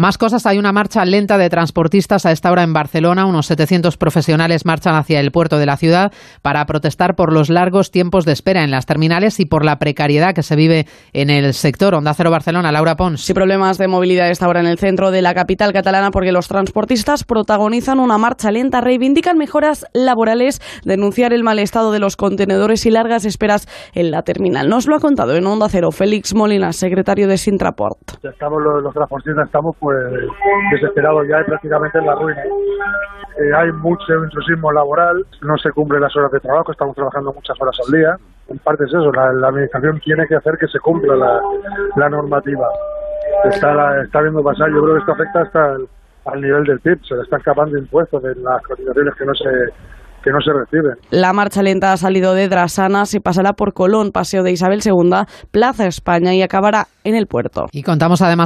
Más cosas, hay una marcha lenta de transportistas a esta hora en Barcelona. Unos 700 profesionales marchan hacia el puerto de la ciudad para protestar por los largos tiempos de espera en las terminales y por la precariedad que se vive en el sector. Onda Cero Barcelona, Laura Pons. Sí, problemas de movilidad a esta hora en el centro de la capital catalana porque los transportistas protagonizan una marcha lenta, reivindican mejoras laborales, denunciar el mal estado de los contenedores y largas esperas en la terminal. Nos lo ha contado en Onda Cero Félix Molina, secretario de Sintraport. Estamos los, los transportistas estamos pues desesperados ya prácticamente en la ruina. Eh, hay mucho intrusismo laboral, no se cumplen las horas de trabajo, estamos trabajando muchas horas al día. En parte es eso, la, la administración tiene que hacer que se cumpla la, la normativa. Está, la, está viendo pasar, yo creo que esto afecta hasta el, al nivel del PIB, se le están escapando impuestos de las cotizaciones que no se que no se reciben. La marcha lenta ha salido de Drasana, se pasará por Colón, Paseo de Isabel II, Plaza España y acabará en el puerto. Y contamos además